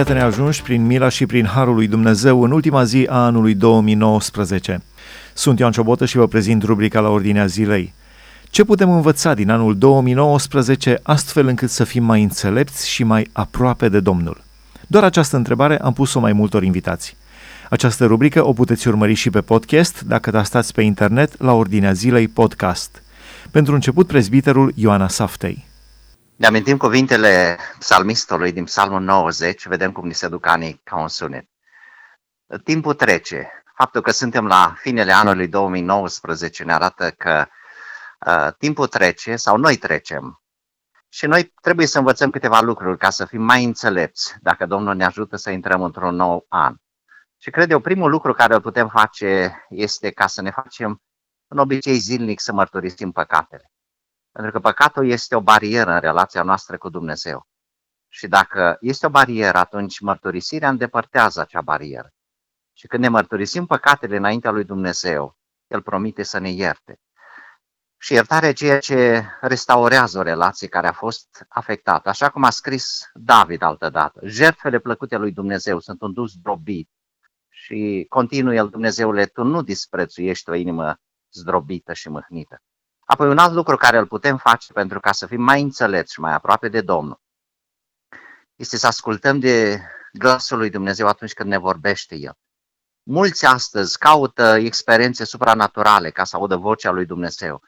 Iată ne ajungi prin mila și prin harul lui Dumnezeu în ultima zi a anului 2019. Sunt Ioan Ciobotă și vă prezint rubrica la ordinea zilei. Ce putem învăța din anul 2019 astfel încât să fim mai înțelepți și mai aproape de Domnul? Doar această întrebare am pus-o mai multor invitați. Această rubrică o puteți urmări și pe podcast dacă tastați pe internet la ordinea zilei podcast. Pentru început, prezbiterul Ioana Saftei. Ne amintim cuvintele psalmistului din psalmul 90, vedem cum ni se duc anii ca un sunet. Timpul trece. Faptul că suntem la finele anului 2019 ne arată că uh, timpul trece sau noi trecem. Și noi trebuie să învățăm câteva lucruri ca să fim mai înțelepți dacă Domnul ne ajută să intrăm într-un nou an. Și cred eu, primul lucru care îl putem face este ca să ne facem un obicei zilnic să mărturisim păcatele. Pentru că păcatul este o barieră în relația noastră cu Dumnezeu. Și dacă este o barieră, atunci mărturisirea îndepărtează acea barieră. Și când ne mărturisim păcatele înaintea lui Dumnezeu, El promite să ne ierte. Și iertarea ceea ce restaurează o relație care a fost afectată. Așa cum a scris David altădată, jertfele plăcute lui Dumnezeu sunt un dus drobit. Și continuă el, Dumnezeule, tu nu disprețuiești o inimă zdrobită și mâhnită. Apoi un alt lucru care îl putem face pentru ca să fim mai înțelepți și mai aproape de Domnul este să ascultăm de glasul lui Dumnezeu atunci când ne vorbește El. Mulți astăzi caută experiențe supranaturale ca să audă vocea lui Dumnezeu.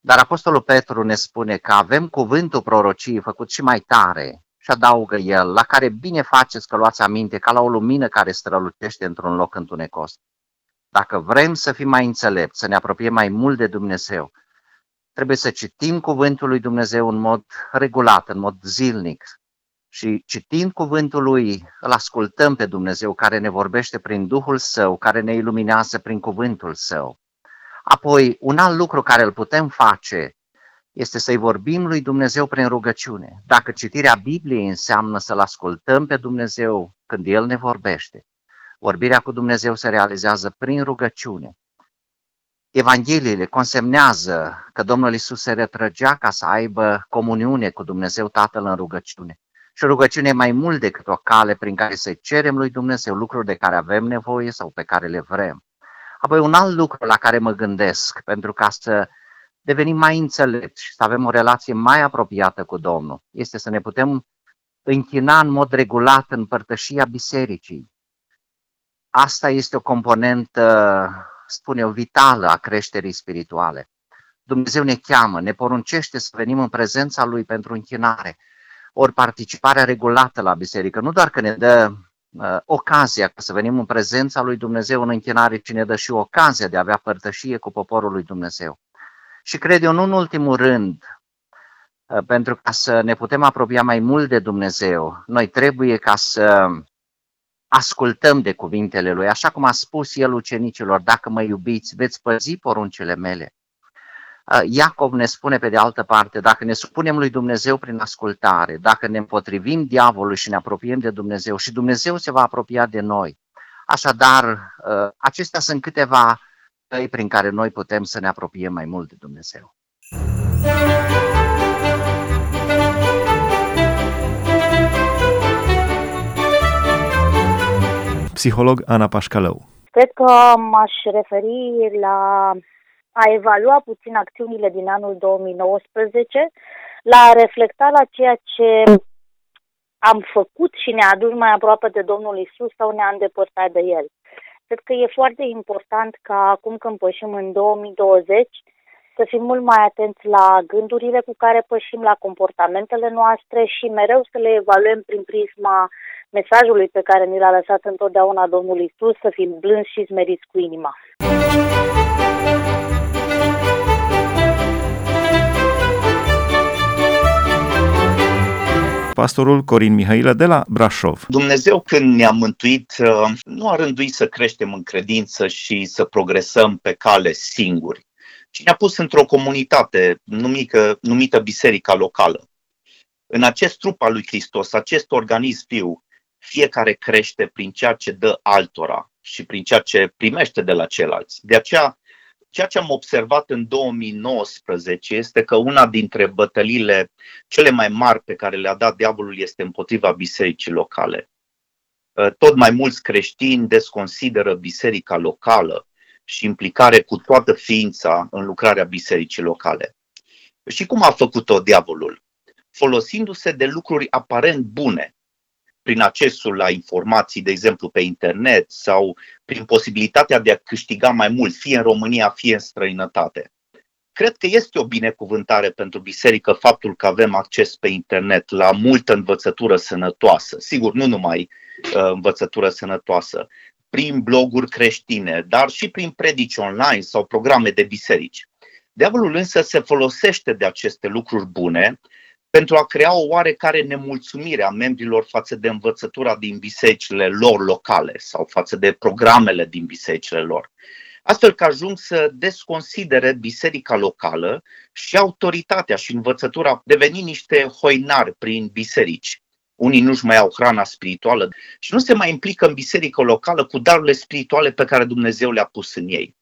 Dar Apostolul Petru ne spune că avem cuvântul prorociei făcut și mai tare și adaugă el, la care bine faceți că luați aminte, ca la o lumină care strălucește într-un loc întunecos. Dacă vrem să fim mai înțelepți, să ne apropiem mai mult de Dumnezeu, trebuie să citim cuvântul lui Dumnezeu în mod regulat, în mod zilnic. Și citind cuvântul lui, îl ascultăm pe Dumnezeu care ne vorbește prin Duhul Său, care ne iluminează prin cuvântul Său. Apoi, un alt lucru care îl putem face este să-i vorbim lui Dumnezeu prin rugăciune. Dacă citirea Bibliei înseamnă să-L ascultăm pe Dumnezeu când El ne vorbește, vorbirea cu Dumnezeu se realizează prin rugăciune. Evangheliile consemnează că Domnul Isus se retrăgea ca să aibă comuniune cu Dumnezeu Tatăl în rugăciune. Și rugăciune e mai mult decât o cale prin care să cerem lui Dumnezeu lucruri de care avem nevoie sau pe care le vrem. Apoi un alt lucru la care mă gândesc, pentru ca să devenim mai înțelepți și să avem o relație mai apropiată cu Domnul, este să ne putem închina în mod regulat în părtășia bisericii. Asta este o componentă spun eu, vitală a creșterii spirituale. Dumnezeu ne cheamă, ne poruncește să venim în prezența Lui pentru închinare, ori participarea regulată la biserică, nu doar că ne dă uh, ocazia să venim în prezența lui Dumnezeu în închinare, ci ne dă și ocazia de a avea părtășie cu poporul lui Dumnezeu. Și cred eu, nu în ultimul rând, uh, pentru ca să ne putem apropia mai mult de Dumnezeu, noi trebuie ca să ascultăm de cuvintele lui, așa cum a spus el ucenicilor, dacă mă iubiți, veți păzi poruncile mele. Uh, Iacov ne spune pe de altă parte, dacă ne supunem lui Dumnezeu prin ascultare, dacă ne împotrivim diavolului și ne apropiem de Dumnezeu și Dumnezeu se va apropia de noi. Așadar, uh, acestea sunt câteva căi prin care noi putem să ne apropiem mai mult de Dumnezeu. Psiholog Ana Pașcalău. Cred că m-aș referi la a evalua puțin acțiunile din anul 2019, la a reflecta la ceea ce am făcut și ne-a adus mai aproape de Domnul Isus sau ne-a îndepărtat de El. Cred că e foarte important ca acum când pășim în 2020 să fim mult mai atenți la gândurile cu care pășim, la comportamentele noastre și mereu să le evaluăm prin prisma mesajului pe care ni l-a lăsat întotdeauna Domnul Isus, să fim blânzi și smeriți cu inima. pastorul Corin Mihailă de la Brașov. Dumnezeu când ne-a mântuit uh, nu a rânduit să creștem în credință și să progresăm pe cale singuri, ci ne-a pus într-o comunitate numită, numită Biserica Locală. În acest trup al lui Hristos, acest organism viu, fiecare crește prin ceea ce dă altora și prin ceea ce primește de la ceilalți. De aceea, ceea ce am observat în 2019 este că una dintre bătăliile cele mai mari pe care le-a dat diavolul este împotriva bisericii locale. tot mai mulți creștini desconsideră biserica locală și implicare cu toată ființa în lucrarea bisericii locale. Și cum a făcut-o diavolul? Folosindu-se de lucruri aparent bune, prin accesul la informații, de exemplu, pe internet sau prin posibilitatea de a câștiga mai mult, fie în România, fie în străinătate. Cred că este o binecuvântare pentru biserică faptul că avem acces pe internet la multă învățătură sănătoasă. Sigur, nu numai uh, învățătură sănătoasă, prin bloguri creștine, dar și prin predici online sau programe de biserici. Diavolul însă se folosește de aceste lucruri bune pentru a crea o oarecare nemulțumire a membrilor față de învățătura din bisericile lor locale sau față de programele din bisericile lor. Astfel că ajung să desconsidere biserica locală și autoritatea și învățătura deveni niște hoinari prin biserici. Unii nu-și mai au hrana spirituală și nu se mai implică în biserică locală cu darurile spirituale pe care Dumnezeu le-a pus în ei.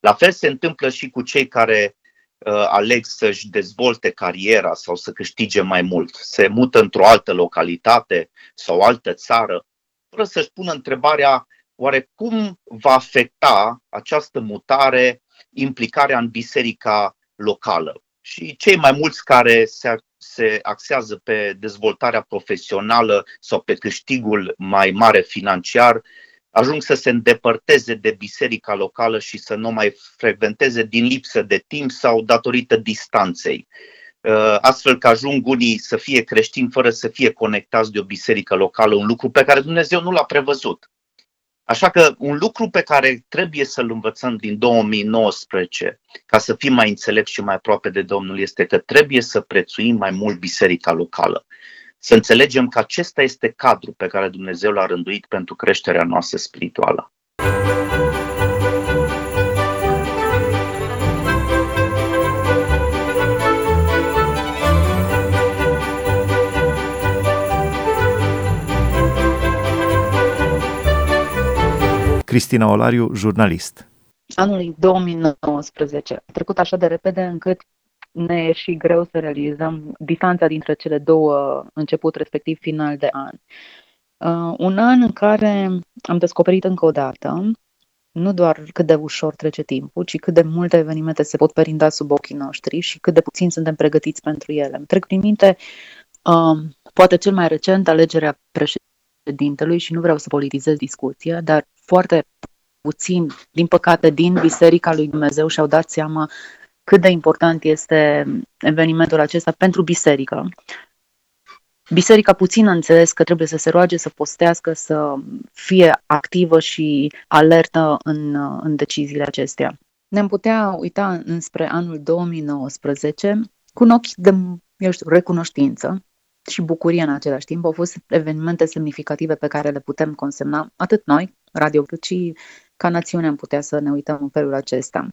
La fel se întâmplă și cu cei care uh, aleg să-și dezvolte cariera sau să câștige mai mult. Se mută într-o altă localitate sau altă țară, fără să-și pună întrebarea oare cum va afecta această mutare implicarea în biserica locală. Și cei mai mulți care se, se axează pe dezvoltarea profesională sau pe câștigul mai mare financiar ajung să se îndepărteze de biserica locală și să nu mai frecventeze din lipsă de timp sau datorită distanței. Uh, astfel că ajung unii să fie creștini fără să fie conectați de o biserică locală, un lucru pe care Dumnezeu nu l-a prevăzut. Așa că un lucru pe care trebuie să-l învățăm din 2019, ca să fim mai înțelepți și mai aproape de Domnul, este că trebuie să prețuim mai mult biserica locală să înțelegem că acesta este cadrul pe care Dumnezeu l-a rânduit pentru creșterea noastră spirituală. Cristina Olariu, jurnalist. Anul 2019 a trecut așa de repede încât ne e și greu să realizăm distanța dintre cele două început, respectiv final de an. Uh, un an în care am descoperit încă o dată nu doar cât de ușor trece timpul, ci cât de multe evenimente se pot perinda sub ochii noștri și cât de puțin suntem pregătiți pentru ele. Îmi trec prin minte, uh, poate cel mai recent, alegerea președintelui și nu vreau să politizez discuția, dar foarte puțin, din păcate, din Biserica lui Dumnezeu și-au dat seama cât de important este evenimentul acesta pentru biserică. Biserica puțin a înțeles că trebuie să se roage, să postească, să fie activă și alertă în, în deciziile acestea. Ne-am putea uita înspre anul 2019 cu un ochi de, eu știu, recunoștință și bucurie în același timp. Au fost evenimente semnificative pe care le putem consemna atât noi, radio, cât și ca națiune am putea să ne uităm în felul acesta.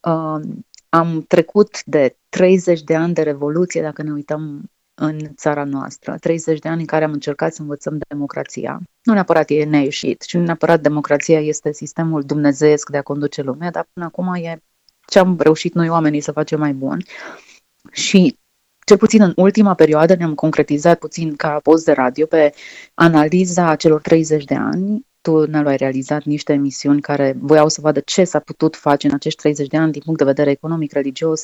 Uh, am trecut de 30 de ani de revoluție, dacă ne uităm în țara noastră, 30 de ani în care am încercat să învățăm democrația. Nu neapărat e neieșit, și nu neapărat democrația este sistemul dumnezeiesc de a conduce lumea, dar până acum e ce am reușit noi oamenii să facem mai bun. Și cel puțin în ultima perioadă ne-am concretizat puțin ca post de radio pe analiza celor 30 de ani tu ne ai realizat niște emisiuni care voiau să vadă ce s-a putut face în acești 30 de ani din punct de vedere economic, religios,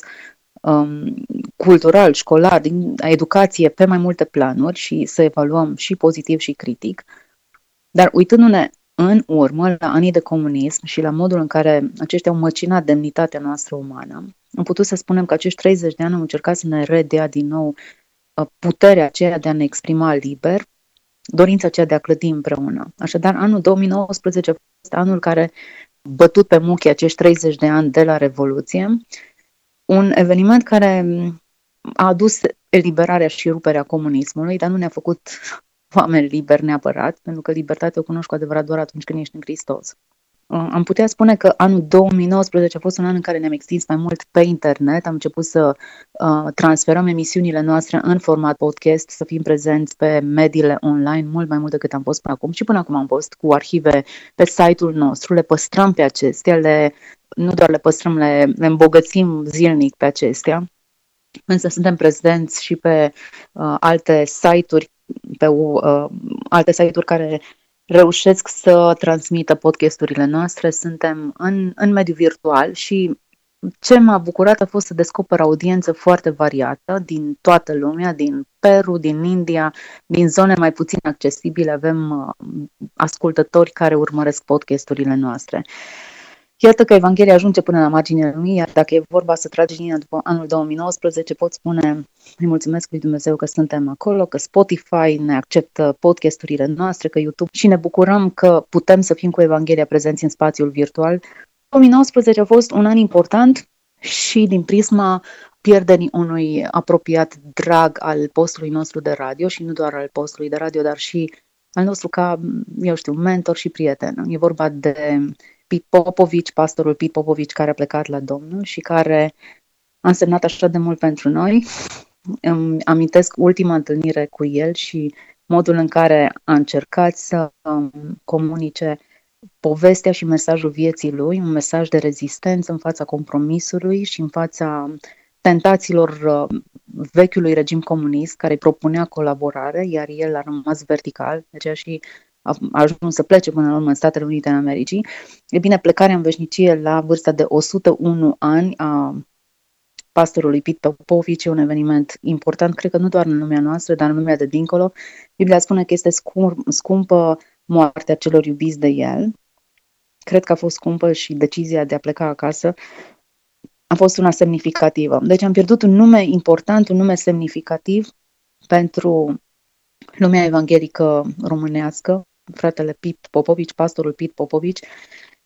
um, cultural, școlar, din educație, pe mai multe planuri și să evaluăm și pozitiv și critic. Dar uitându-ne în urmă la anii de comunism și la modul în care aceștia au măcinat demnitatea noastră umană, am putut să spunem că acești 30 de ani au încercat să ne redea din nou uh, puterea aceea de a ne exprima liber, dorința aceea de a clădi împreună. Așadar, anul 2019 a fost anul care bătut pe muchi acești 30 de ani de la Revoluție, un eveniment care a adus eliberarea și ruperea comunismului, dar nu ne-a făcut oameni liberi neapărat, pentru că libertatea o cunoști cu adevărat doar atunci când ești în Hristos. Uh, am putea spune că anul 2019 a fost un an în care ne-am extins mai mult pe internet, am început să uh, transferăm emisiunile noastre în format podcast, să fim prezenți pe mediile online mult mai mult decât am fost până acum și până acum am fost cu arhive pe site-ul nostru, le păstrăm pe acestea, le, nu doar le păstrăm, le, le îmbogățim zilnic pe acestea, însă suntem prezenți și pe uh, alte site-uri, pe uh, alte site-uri care reușesc să transmită podcasturile noastre. Suntem în, în mediul virtual și ce m-a bucurat a fost să descoper audiență foarte variată din toată lumea, din Peru, din India, din zone mai puțin accesibile. Avem uh, ascultători care urmăresc podcasturile noastre. Iată că Evanghelia ajunge până la marginea lumii, iar dacă e vorba să tragi linia după anul 2019, pot spune, îi mulțumesc lui Dumnezeu că suntem acolo, că Spotify ne acceptă podcasturile noastre, că YouTube și ne bucurăm că putem să fim cu Evanghelia prezenți în spațiul virtual. 2019 a fost un an important și din prisma pierderii unui apropiat drag al postului nostru de radio și nu doar al postului de radio, dar și al nostru ca, eu știu, mentor și prieten. E vorba de Pete Popovici, pastorul Pete Popovici care a plecat la Domnul și care a însemnat așa de mult pentru noi. Îmi amintesc ultima întâlnire cu el și modul în care a încercat să um, comunice povestea și mesajul vieții lui, un mesaj de rezistență în fața compromisului și în fața tentațiilor uh, vechiului regim comunist care îi propunea colaborare, iar el a rămas vertical, de aceea și a ajuns să plece până la urmă în Statele Unite ale Americii. E bine, plecarea în veșnicie la vârsta de 101 ani a pastorului Pete Popovici, un eveniment important, cred că nu doar în lumea noastră, dar în lumea de dincolo. Biblia spune că este scump, scumpă moartea celor iubiți de el. Cred că a fost scumpă și decizia de a pleca acasă a fost una semnificativă. Deci am pierdut un nume important, un nume semnificativ pentru lumea evanghelică românească, fratele Pit Popovici, pastorul Pit Popovici,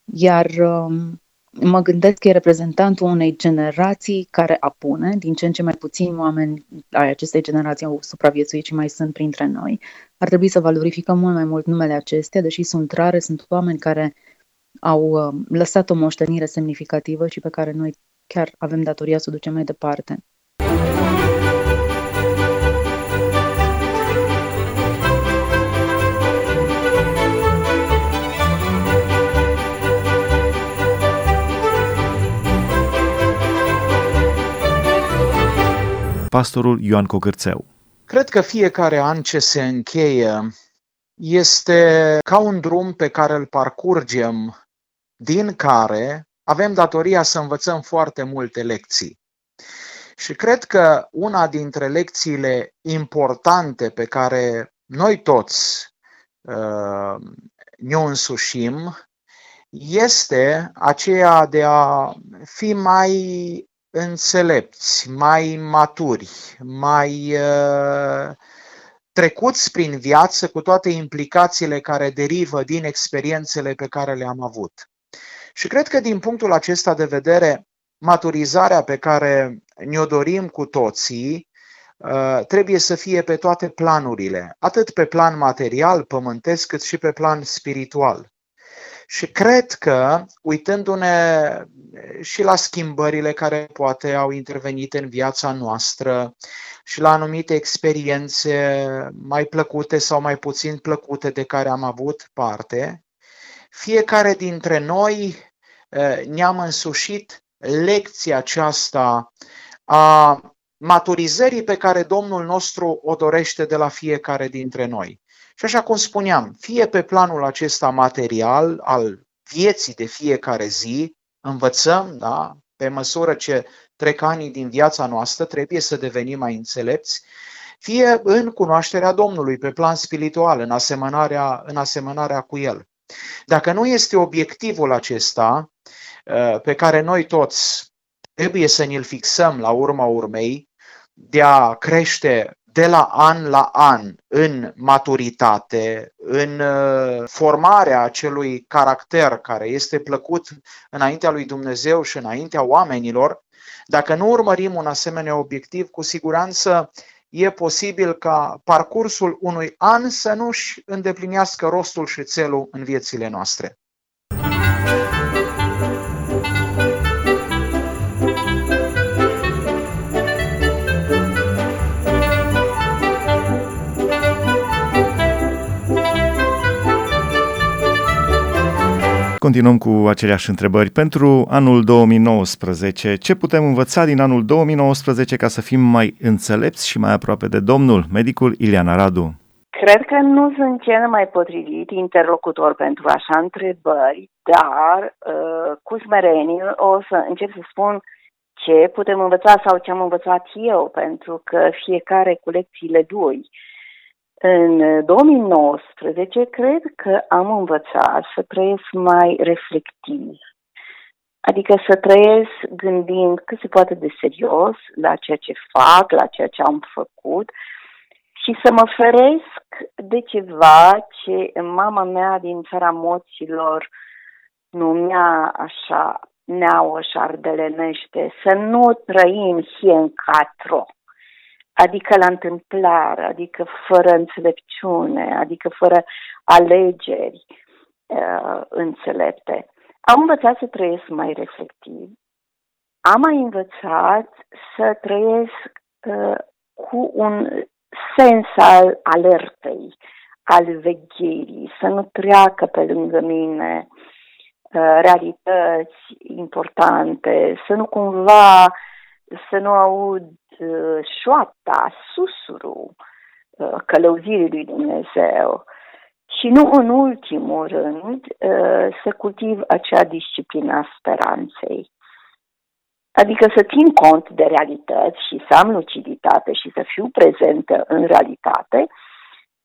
iar um, mă gândesc că e reprezentantul unei generații care apune, din ce în ce mai puțini oameni ai acestei generații au supraviețuit și mai sunt printre noi. Ar trebui să valorificăm mult mai mult numele acestea, deși sunt rare, sunt oameni care au um, lăsat o moștenire semnificativă și pe care noi chiar avem datoria să o ducem mai departe. Pastorul Ioan Cocârțeu. Cred că fiecare an ce se încheie este ca un drum pe care îl parcurgem, din care avem datoria să învățăm foarte multe lecții. Și cred că una dintre lecțiile importante pe care noi toți uh, ne-o însușim este aceea de a fi mai înțelepți, mai maturi, mai uh, trecuți prin viață cu toate implicațiile care derivă din experiențele pe care le-am avut. Și cred că din punctul acesta de vedere, maturizarea pe care ne-o dorim cu toții uh, trebuie să fie pe toate planurile, atât pe plan material, pământesc, cât și pe plan spiritual. Și cred că, uitându-ne și la schimbările care poate au intervenit în viața noastră și la anumite experiențe mai plăcute sau mai puțin plăcute de care am avut parte, fiecare dintre noi ne-am însușit lecția aceasta a maturizării pe care Domnul nostru o dorește de la fiecare dintre noi. Și așa cum spuneam, fie pe planul acesta material al vieții de fiecare zi, învățăm, da, pe măsură ce trec anii din viața noastră, trebuie să devenim mai înțelepți, fie în cunoașterea Domnului, pe plan spiritual, în asemănarea, în asemănarea cu El. Dacă nu este obiectivul acesta uh, pe care noi toți trebuie să ne-l fixăm la urma urmei, de a crește de la an la an în maturitate, în uh, formarea acelui caracter care este plăcut înaintea lui Dumnezeu și înaintea oamenilor, dacă nu urmărim un asemenea obiectiv, cu siguranță e posibil ca parcursul unui an să nu-și îndeplinească rostul și țelul în viețile noastre. Continuăm cu aceleași întrebări. Pentru anul 2019, ce putem învăța din anul 2019 ca să fim mai înțelepți și mai aproape de Domnul, medicul Iliana Radu? Cred că nu sunt cel mai potrivit interlocutor pentru așa întrebări, dar uh, cu smerenie o să încep să spun ce putem învăța sau ce am învățat eu, pentru că fiecare cu lecțiile lui. În 2019 cred că am învățat să trăiesc mai reflectiv, adică să trăiesc gândind cât se poate de serios la ceea ce fac, la ceea ce am făcut și să mă feresc de ceva ce mama mea din țara moților numea așa neauă șardelenește, să nu trăim hie în catro, adică la întâmplare, adică fără înțelepciune, adică fără alegeri uh, înțelepte. Am învățat să trăiesc mai reflectiv. Am mai învățat să trăiesc uh, cu un sens al alertei, al vegherii, să nu treacă pe lângă mine uh, realități importante, să nu cumva, să nu aud uh, șoapta, susurul uh, călăuzirii lui Dumnezeu. Și nu în ultimul rând să cultiv acea disciplină a speranței. Adică să țin cont de realități și să am luciditate și să fiu prezentă în realitate,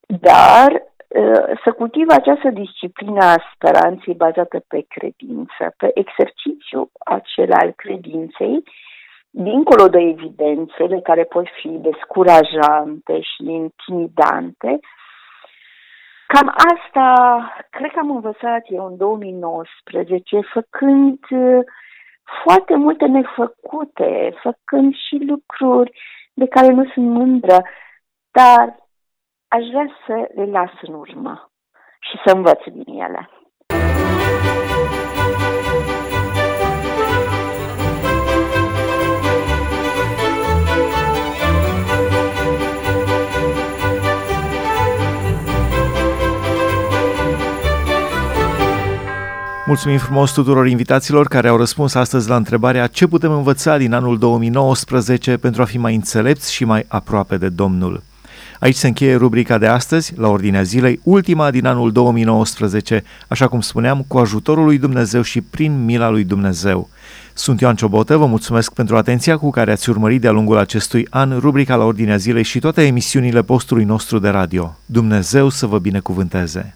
dar ă, să cultiv această disciplină a speranței bazată pe credință, pe exercițiu acela al credinței, dincolo de evidențele care pot fi descurajante și intimidante. Cam asta cred că am învățat eu în 2019, făcând uh, foarte multe nefăcute, făcând și lucruri de care nu sunt mândră, dar aș vrea să le las în urmă și să învăț din ele. Mulțumim frumos tuturor invitaților care au răspuns astăzi la întrebarea ce putem învăța din anul 2019 pentru a fi mai înțelepți și mai aproape de Domnul. Aici se încheie rubrica de astăzi, la ordinea zilei, ultima din anul 2019, așa cum spuneam, cu ajutorul lui Dumnezeu și prin mila lui Dumnezeu. Sunt Ioan Ciobotă, vă mulțumesc pentru atenția cu care ați urmărit de-a lungul acestui an rubrica la ordinea zilei și toate emisiunile postului nostru de radio. Dumnezeu să vă binecuvânteze!